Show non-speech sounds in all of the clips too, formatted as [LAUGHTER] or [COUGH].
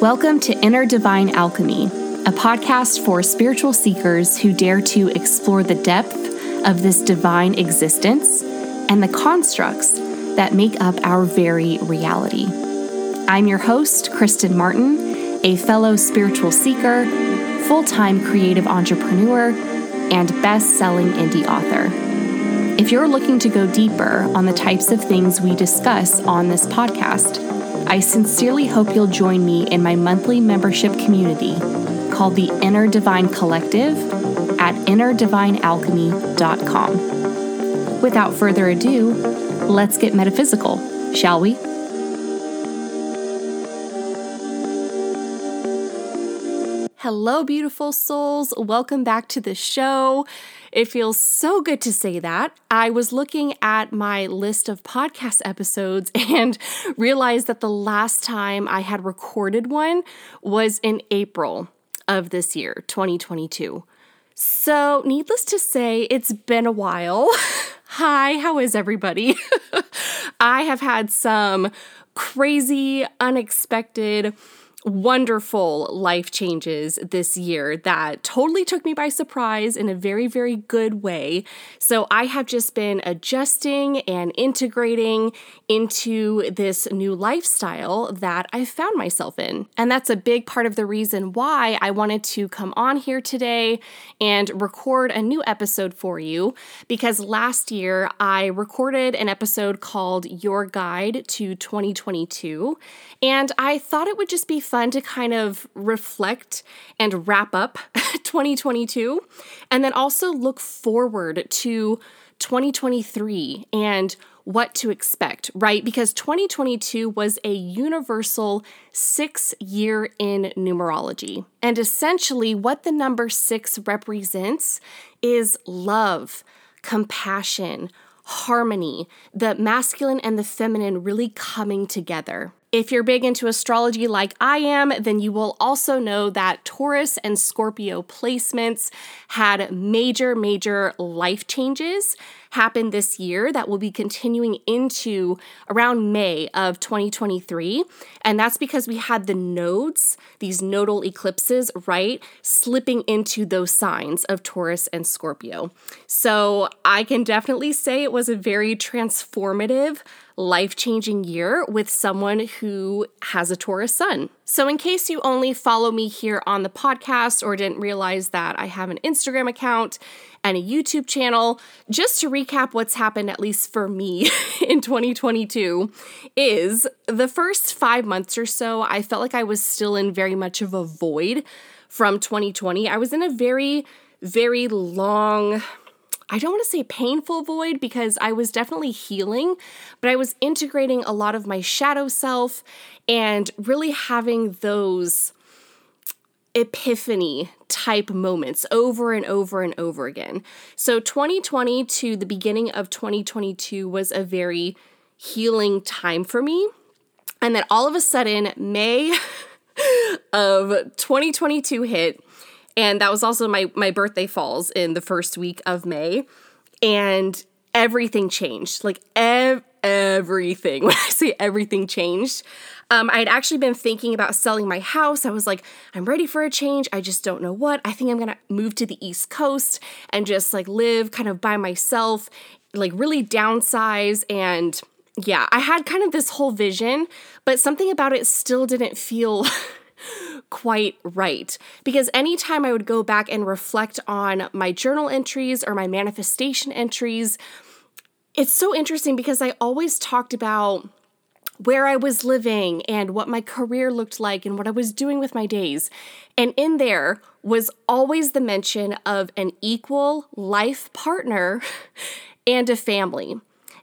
Welcome to Inner Divine Alchemy, a podcast for spiritual seekers who dare to explore the depth of this divine existence and the constructs that make up our very reality. I'm your host, Kristen Martin, a fellow spiritual seeker, full time creative entrepreneur, and best selling indie author. If you're looking to go deeper on the types of things we discuss on this podcast, I sincerely hope you'll join me in my monthly membership community called the Inner Divine Collective at innerdivinealchemy.com. Without further ado, let's get metaphysical, shall we? Hello, beautiful souls. Welcome back to the show. It feels so good to say that. I was looking at my list of podcast episodes [LAUGHS] and realized that the last time I had recorded one was in April of this year, 2022. So, needless to say, it's been a while. [LAUGHS] Hi, how is everybody? [LAUGHS] I have had some crazy, unexpected, wonderful life changes this year that totally took me by surprise in a very, very good way. So I have just been adjusting and integrating into this new lifestyle that I found myself in. And that's a big part of the reason why I wanted to come on here today and record a new episode for you because last year I recorded an episode called Your Guide to 2022. And I thought it would just be fun to kind of reflect and wrap up [LAUGHS] 2022 and then also look forward to 2023 and what to expect, right? Because 2022 was a universal six year in numerology. And essentially, what the number six represents is love, compassion, harmony, the masculine and the feminine really coming together. If you're big into astrology like I am, then you will also know that Taurus and Scorpio placements had major, major life changes happen this year that will be continuing into around May of 2023. And that's because we had the nodes, these nodal eclipses, right, slipping into those signs of Taurus and Scorpio. So I can definitely say it was a very transformative life changing year with someone who has a Taurus sun. So, in case you only follow me here on the podcast or didn't realize that I have an Instagram account and a YouTube channel, just to recap what's happened, at least for me [LAUGHS] in 2022, is the first five months or so, I felt like I was still in very much of a void from 2020. I was in a very, very long, I don't want to say painful void because I was definitely healing, but I was integrating a lot of my shadow self and really having those epiphany type moments over and over and over again. So 2020 to the beginning of 2022 was a very healing time for me. And then all of a sudden, May [LAUGHS] of 2022 hit and that was also my my birthday falls in the first week of May and everything changed like ev- everything [LAUGHS] when I say everything changed um, I had actually been thinking about selling my house. I was like, I'm ready for a change. I just don't know what. I think I'm gonna move to the East Coast and just like live kind of by myself, like really downsize. And yeah, I had kind of this whole vision, but something about it still didn't feel [LAUGHS] quite right. Because anytime I would go back and reflect on my journal entries or my manifestation entries, it's so interesting because I always talked about where I was living and what my career looked like and what I was doing with my days. And in there was always the mention of an equal life partner [LAUGHS] and a family.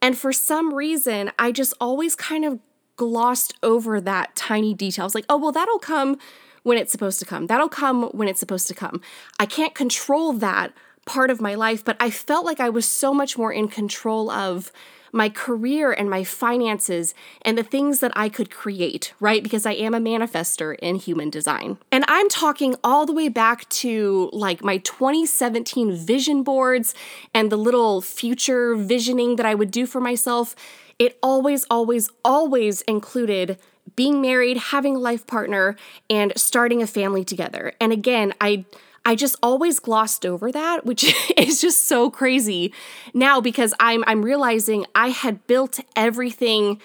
And for some reason, I just always kind of glossed over that tiny detail. I was like, oh, well, that'll come when it's supposed to come. That'll come when it's supposed to come. I can't control that part of my life, but I felt like I was so much more in control of my career and my finances and the things that I could create, right? Because I am a manifester in human design. And I'm talking all the way back to like my 2017 vision boards and the little future visioning that I would do for myself. It always, always, always included being married, having a life partner, and starting a family together. And again, I I just always glossed over that, which [LAUGHS] is just so crazy now because I'm I'm realizing I had built everything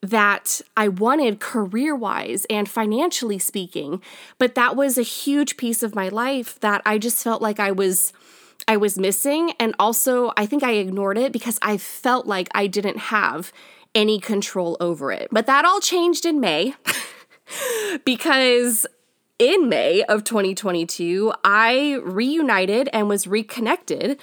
that I wanted career wise and financially speaking, but that was a huge piece of my life that I just felt like I was I was missing and also I think I ignored it because I felt like I didn't have any control over it. But that all changed in May [LAUGHS] because in May of 2022, I reunited and was reconnected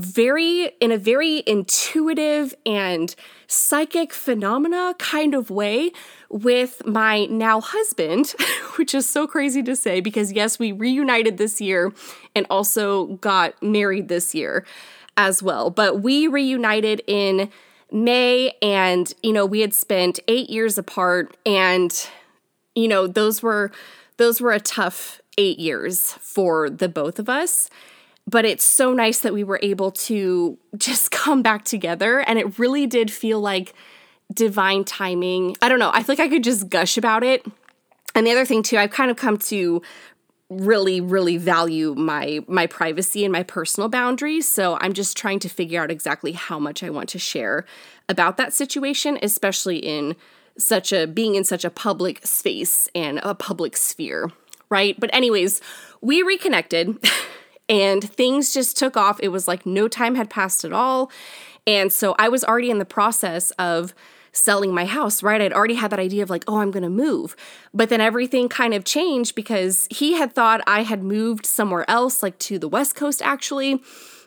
very in a very intuitive and psychic phenomena kind of way with my now husband, [LAUGHS] which is so crazy to say because yes, we reunited this year and also got married this year as well. But we reunited in May and you know, we had spent 8 years apart and you know, those were those were a tough eight years for the both of us. But it's so nice that we were able to just [LAUGHS] come back together. And it really did feel like divine timing. I don't know. I feel like I could just gush about it. And the other thing, too, I've kind of come to really really value my my privacy and my personal boundaries so i'm just trying to figure out exactly how much i want to share about that situation especially in such a being in such a public space and a public sphere, right? But anyways, we reconnected [LAUGHS] and things just took off. It was like no time had passed at all. And so I was already in the process of selling my house, right? I'd already had that idea of like, oh, I'm going to move. But then everything kind of changed because he had thought I had moved somewhere else, like to the West Coast actually.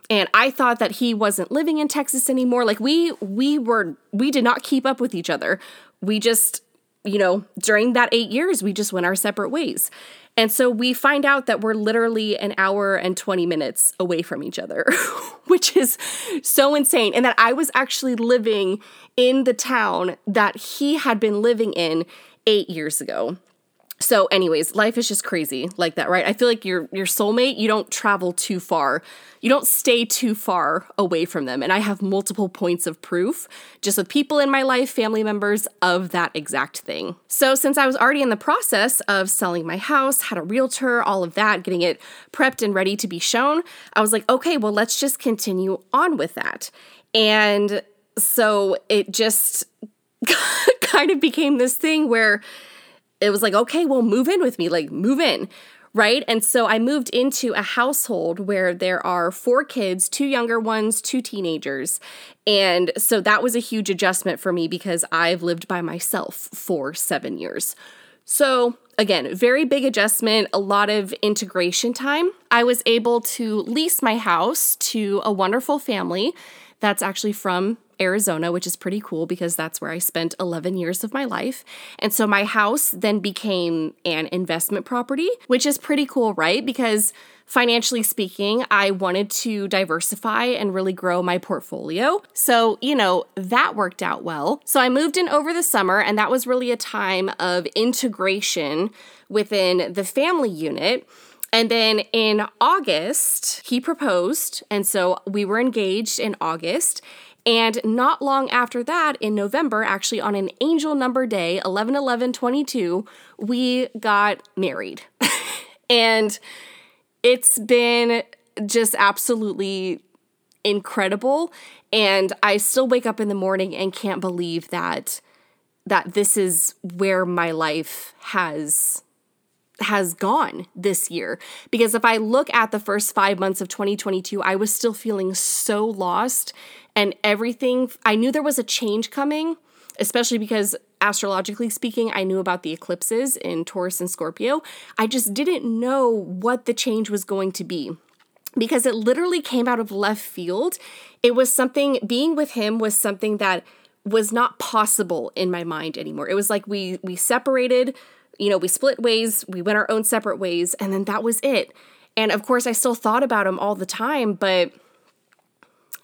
And I thought that he wasn't living in Texas anymore. Like we we were we did not keep up with each other we just, you know, during that eight years, we just went our separate ways. And so we find out that we're literally an hour and 20 minutes away from each other, [LAUGHS] which is so insane. And that I was actually living in the town that he had been living in eight years ago. So, anyways, life is just crazy like that, right? I feel like your your soulmate, you don't travel too far. You don't stay too far away from them. And I have multiple points of proof just with people in my life, family members of that exact thing. So, since I was already in the process of selling my house, had a realtor, all of that, getting it prepped and ready to be shown, I was like, okay, well, let's just continue on with that. And so it just [LAUGHS] kind of became this thing where it was like, okay, well, move in with me, like, move in. Right. And so I moved into a household where there are four kids, two younger ones, two teenagers. And so that was a huge adjustment for me because I've lived by myself for seven years. So, again, very big adjustment, a lot of integration time. I was able to lease my house to a wonderful family that's actually from Arizona, which is pretty cool because that's where I spent 11 years of my life. And so my house then became an investment property, which is pretty cool, right? Because financially speaking, I wanted to diversify and really grow my portfolio. So, you know, that worked out well. So I moved in over the summer, and that was really a time of integration within the family unit. And then in August, he proposed. And so we were engaged in August. And not long after that, in November, actually on an angel number day, 11 11 22, we got married. [LAUGHS] and it's been just absolutely incredible. And I still wake up in the morning and can't believe that that this is where my life has has gone this year. Because if I look at the first five months of 2022, I was still feeling so lost and everything. I knew there was a change coming, especially because astrologically speaking, I knew about the eclipses in Taurus and Scorpio. I just didn't know what the change was going to be because it literally came out of left field. It was something, being with him was something that was not possible in my mind anymore. It was like we we separated you know, we split ways, we went our own separate ways, and then that was it. And of course, I still thought about him all the time, but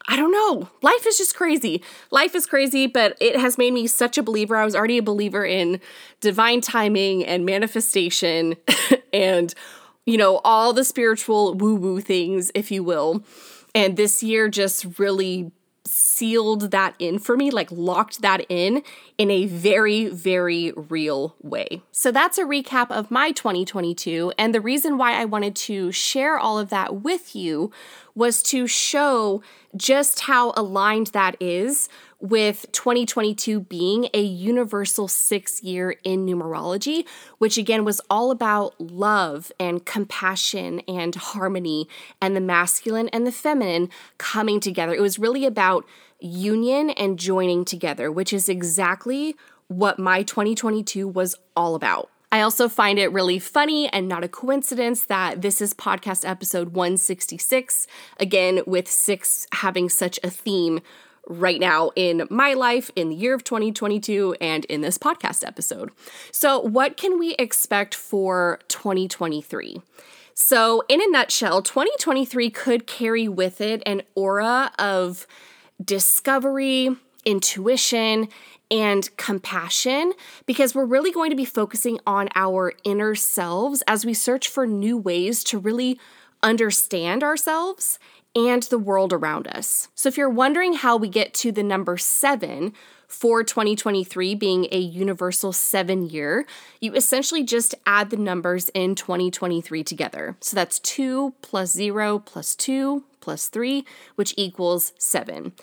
I don't know. Life is just crazy. Life is crazy, but it has made me such a believer. I was already a believer in divine timing and manifestation [LAUGHS] and, you know, all the spiritual woo woo things, if you will. And this year just really sealed that in for me, like locked that in in a very, very real way. So that's a recap of my 2022. And the reason why I wanted to share all of that with you was to show just how aligned that is with 2022 being a universal six year in numerology, which again was all about love and compassion and harmony and the masculine and the feminine coming together. It was really about union and joining together, which is exactly what my 2022 was all about. I also find it really funny and not a coincidence that this is podcast episode 166, again, with six having such a theme right now in my life, in the year of 2022, and in this podcast episode. So, what can we expect for 2023? So, in a nutshell, 2023 could carry with it an aura of discovery, intuition, and compassion because we're really going to be focusing on our inner selves as we search for new ways to really understand ourselves and the world around us. So, if you're wondering how we get to the number seven for 2023 being a universal seven year, you essentially just add the numbers in 2023 together. So, that's two plus zero plus two plus three, which equals seven.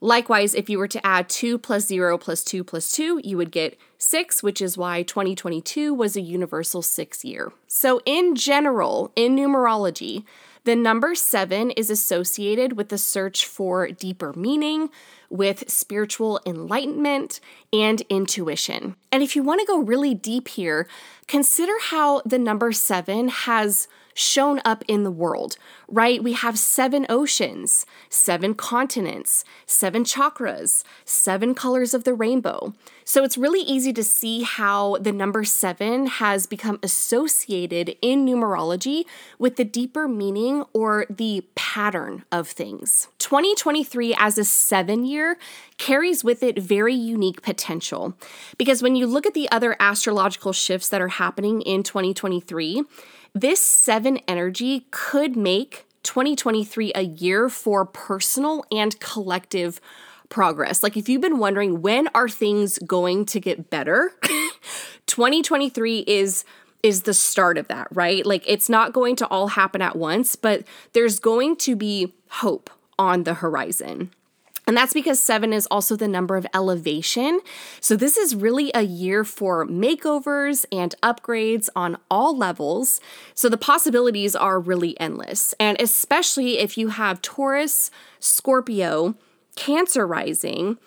Likewise, if you were to add 2 plus 0 plus 2 plus 2, you would get 6, which is why 2022 was a universal six year. So, in general, in numerology, the number 7 is associated with the search for deeper meaning, with spiritual enlightenment, and intuition. And if you want to go really deep here, consider how the number 7 has shown up in the world, right? We have seven oceans, seven continents, seven chakras, seven colors of the rainbow. So it's really easy to see how the number seven has become associated in numerology with the deeper meaning or the pattern of things. 2023 as a seven year carries with it very unique potential because when you look at the other astrological shifts that are happening in 2023, this seven energy could make 2023 a year for personal and collective progress. Like if you've been wondering when are things going to get better, [COUGHS] 2023 is is the start of that, right? Like it's not going to all happen at once, but there's going to be hope on the horizon. And that's because seven is also the number of elevation. So, this is really a year for makeovers and upgrades on all levels. So, the possibilities are really endless. And especially if you have Taurus, Scorpio, Cancer rising,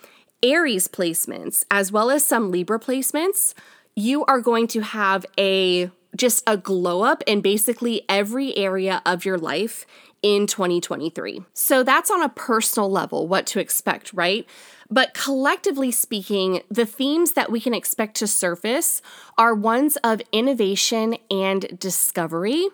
Aries placements, as well as some Libra placements, you are going to have a just a glow up in basically every area of your life in 2023. So that's on a personal level, what to expect, right? But collectively speaking, the themes that we can expect to surface are ones of innovation and discovery.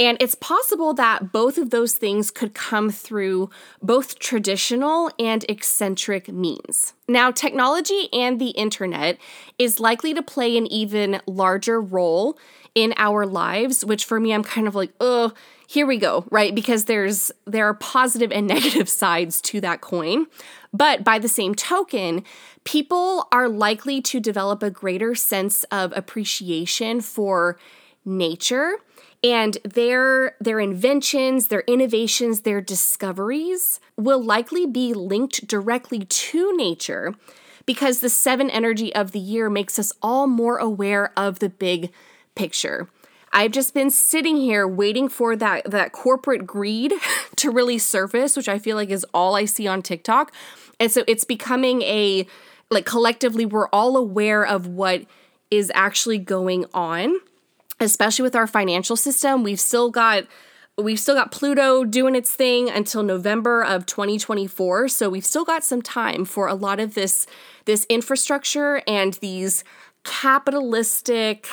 And it's possible that both of those things could come through both traditional and eccentric means. Now, technology and the internet is likely to play an even larger role in our lives, which for me, I'm kind of like, oh, here we go, right? Because there's there are positive and [LAUGHS] negative sides to that coin. But by the same token, people are likely to develop a greater sense of appreciation for nature and their their inventions, their innovations, their discoveries will likely be linked directly to nature because the 7 energy of the year makes us all more aware of the big picture. I've just been sitting here waiting for that that corporate greed [LAUGHS] to really surface, which I feel like is all I see on TikTok. And so it's becoming a like collectively we're all aware of what is actually going on, especially with our financial system. We've still got we've still got Pluto doing its thing until November of 2024, so we've still got some time for a lot of this this infrastructure and these capitalistic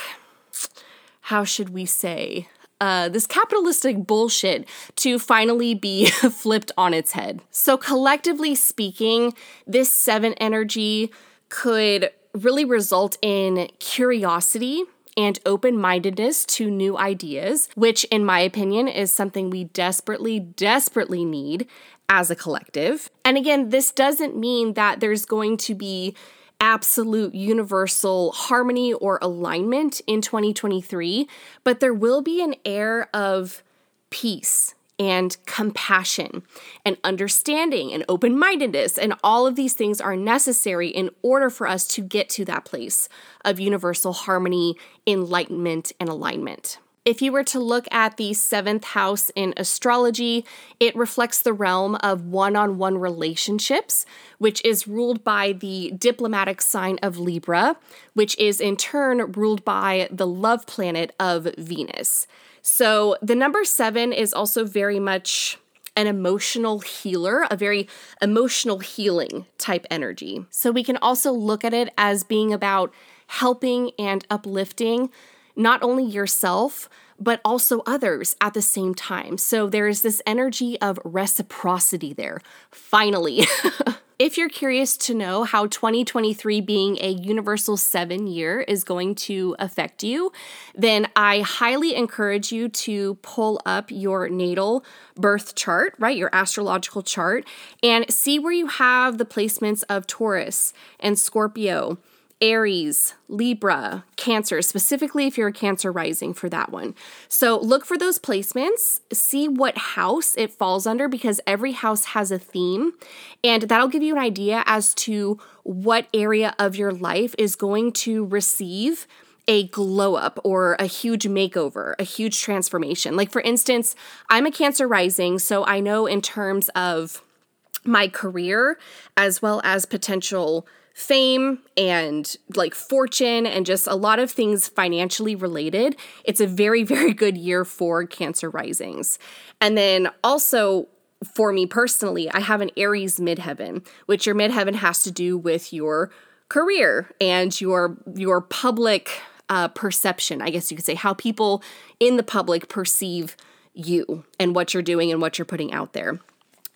how should we say, uh, this capitalistic bullshit to finally be [LAUGHS] flipped on its head. So, collectively speaking, this seven energy could really result in curiosity and open mindedness to new ideas, which, in my opinion, is something we desperately, desperately need as a collective. And again, this doesn't mean that there's going to be absolute universal harmony or alignment in 2023, but there will be an air of peace and compassion and understanding and open mindedness. And all of these things are necessary in order for us to get to that place of universal harmony, enlightenment, and alignment. If you were to look at the seventh house in astrology, it reflects the realm of one on one relationships, which is ruled by the diplomatic sign of Libra, which is in turn ruled by the love planet of Venus. So the number seven is also very much an emotional healer, a very emotional healing type energy. So we can also look at it as being about helping and uplifting not only yourself, but also others at the same time. So there is this energy of reciprocity there. Finally. [LAUGHS] If you're curious to know how 2023 being a universal seven year is going to affect you, then I highly encourage you to pull up your natal birth chart, right? Your astrological chart, and see where you have the placements of Taurus and Scorpio Aries, Libra, Cancer, specifically if you're a Cancer rising for that one. So look for those placements, see what house it falls under because every house has a theme, and that'll give you an idea as to what area of your life is going to receive a glow up or a huge makeover, a huge transformation. Like, for instance, I'm a Cancer rising, so I know in terms of my career as well as potential fame and like fortune and just a lot of things financially related, it's a very, very good year for Cancer risings. And then also, for me personally, I have an Aries midheaven, which your midheaven has to do with your career and your your public uh, perception. I guess you could say how people in the public perceive you and what you're doing and what you're putting out there.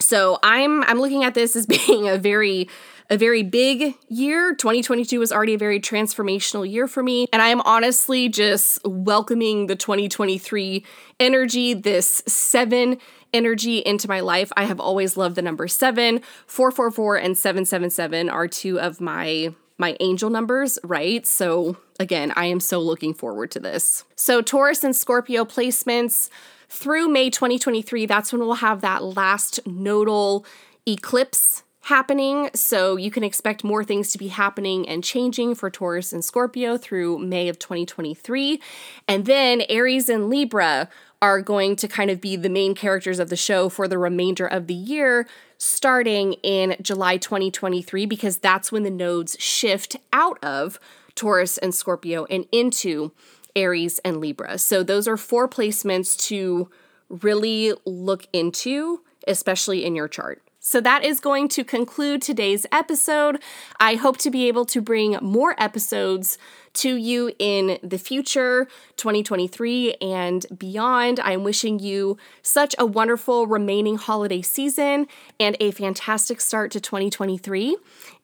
So I'm I'm looking at this as [LAUGHS] being a very a very big year. 2022 was already a very transformational year for me. And I am honestly just welcoming the 2023 energy, this seven energy into my life. I have always loved the number seven. 444 and 777 are two of my my angel numbers, right? So again, I am so looking forward to this. So Taurus and Scorpio placements through May 2023, that's when we'll have that last nodal eclipse happening. So you can expect more things to be happening and changing for Taurus and Scorpio through May of 2023. And then Aries and Libra are going to kind of be the main characters of the show for the remainder of the year, starting in July 2023, because that's when the nodes shift out of Taurus and Scorpio and into Aries and Libra. So those are four placements to really look into, especially in your chart. So that is going to conclude today's episode. I hope to be able to bring more episodes to you in the future, 2023 and beyond. I'm wishing you such a wonderful remaining holiday season and a fantastic start to 2023.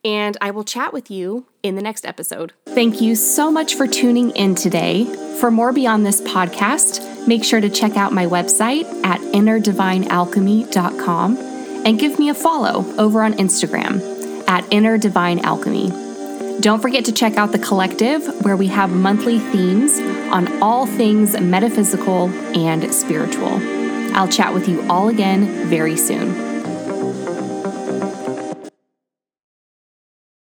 And I will chat with you in the next episode. Thank you so much for tuning in today. For more beyond this podcast, make sure to check out my website at innerdivinealchemy.com and give me a follow over on Instagram at Inner Divine Alchemy. Don't forget to check out the collective where we have monthly themes on all things metaphysical and spiritual. I'll chat with you all again very soon.